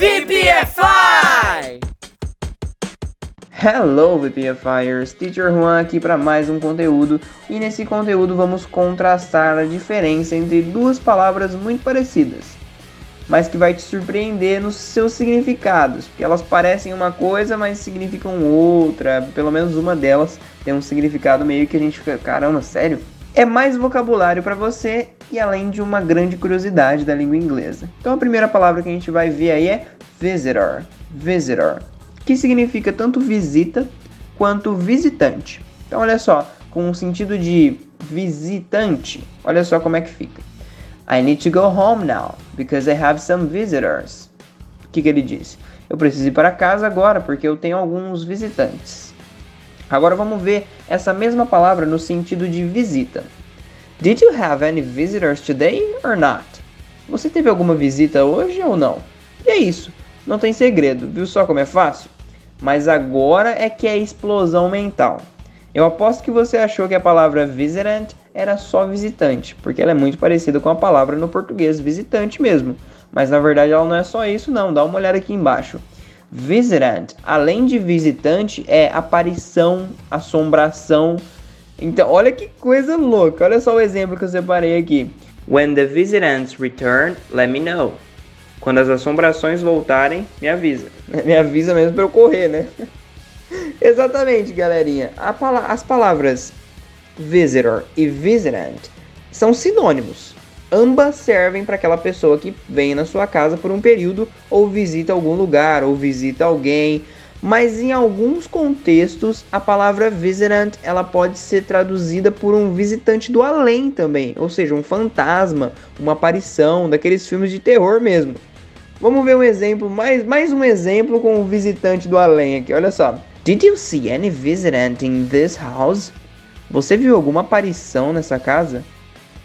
VPFI! Hello VPFires, Teacher Juan aqui para mais um conteúdo e nesse conteúdo vamos contrastar a diferença entre duas palavras muito parecidas, mas que vai te surpreender nos seus significados, porque elas parecem uma coisa, mas significam outra, pelo menos uma delas tem um significado meio que a gente fica, caramba, sério? É mais vocabulário para você e além de uma grande curiosidade da língua inglesa. Então a primeira palavra que a gente vai ver aí é visitor, visitor que significa tanto visita quanto visitante. Então, olha só, com o sentido de visitante, olha só como é que fica. I need to go home now because I have some visitors. O que, que ele disse? Eu preciso ir para casa agora porque eu tenho alguns visitantes. Agora vamos ver essa mesma palavra no sentido de visita. Did you have any visitors today or not? Você teve alguma visita hoje ou não? E é isso. Não tem segredo, viu só como é fácil? Mas agora é que é explosão mental. Eu aposto que você achou que a palavra visitant era só visitante, porque ela é muito parecida com a palavra no português visitante mesmo. Mas na verdade ela não é só isso não, dá uma olhada aqui embaixo. Visitant, além de visitante, é aparição, assombração. Então, olha que coisa louca. Olha só o exemplo que eu separei aqui. When the visitants return, let me know. Quando as assombrações voltarem, me avisa. Me avisa mesmo para eu correr, né? Exatamente, galerinha. Pala as palavras visitor e visitant são sinônimos. Ambas servem para aquela pessoa que vem na sua casa por um período ou visita algum lugar ou visita alguém. Mas em alguns contextos, a palavra visitant ela pode ser traduzida por um visitante do além também, ou seja, um fantasma, uma aparição daqueles filmes de terror mesmo. Vamos ver um exemplo, mais, mais um exemplo com o visitante do além aqui, olha só. Did you see any visitant in this house? Você viu alguma aparição nessa casa?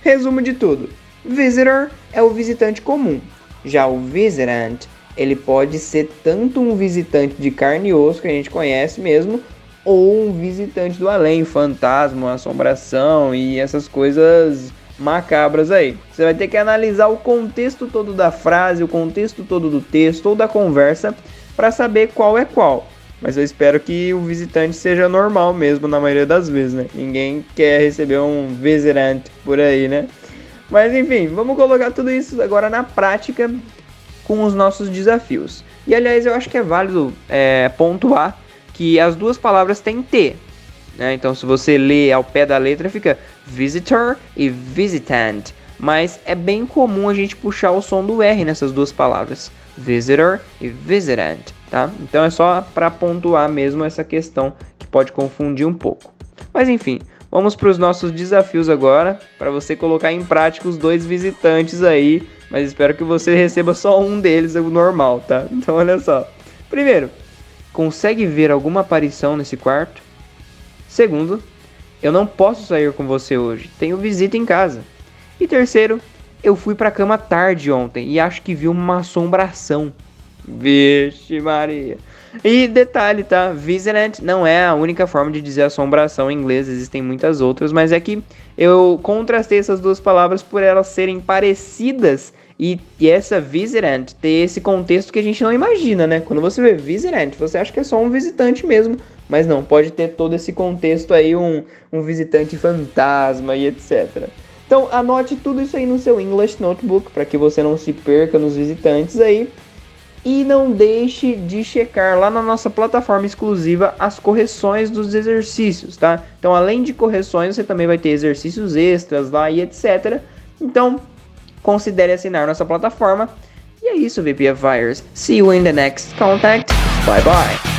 Resumo de tudo. Visitor é o visitante comum. Já o visitant, ele pode ser tanto um visitante de carne e osso que a gente conhece mesmo, ou um visitante do além, fantasma, assombração e essas coisas macabras aí. Você vai ter que analisar o contexto todo da frase, o contexto todo do texto ou da conversa para saber qual é qual. Mas eu espero que o visitante seja normal mesmo na maioria das vezes, né? Ninguém quer receber um visitante por aí, né? Mas enfim, vamos colocar tudo isso agora na prática com os nossos desafios. E aliás, eu acho que é válido é, pontuar que as duas palavras têm T, né? Então, se você lê ao pé da letra, fica visitor e visitant. Mas é bem comum a gente puxar o som do R nessas duas palavras, visitor e visitant, tá? Então é só para pontuar mesmo essa questão que pode confundir um pouco. Mas enfim, vamos para os nossos desafios agora, para você colocar em prática os dois visitantes aí, mas espero que você receba só um deles, o normal, tá? Então olha só. Primeiro, consegue ver alguma aparição nesse quarto? Segundo, eu não posso sair com você hoje, tenho visita em casa. E terceiro, eu fui pra cama tarde ontem e acho que vi uma assombração. Vixe Maria. E detalhe, tá? Visitant não é a única forma de dizer assombração em inglês, existem muitas outras, mas é que eu contrastei essas duas palavras por elas serem parecidas e, e essa visitant ter esse contexto que a gente não imagina, né? Quando você vê visitant, você acha que é só um visitante mesmo, mas não, pode ter todo esse contexto aí, um, um visitante fantasma e etc. Então anote tudo isso aí no seu English Notebook para que você não se perca nos visitantes aí. E não deixe de checar lá na nossa plataforma exclusiva as correções dos exercícios, tá? Então, além de correções, você também vai ter exercícios extras lá e etc. Então, considere assinar nossa plataforma. E é isso, VPFires. See you in the next contact. Bye bye.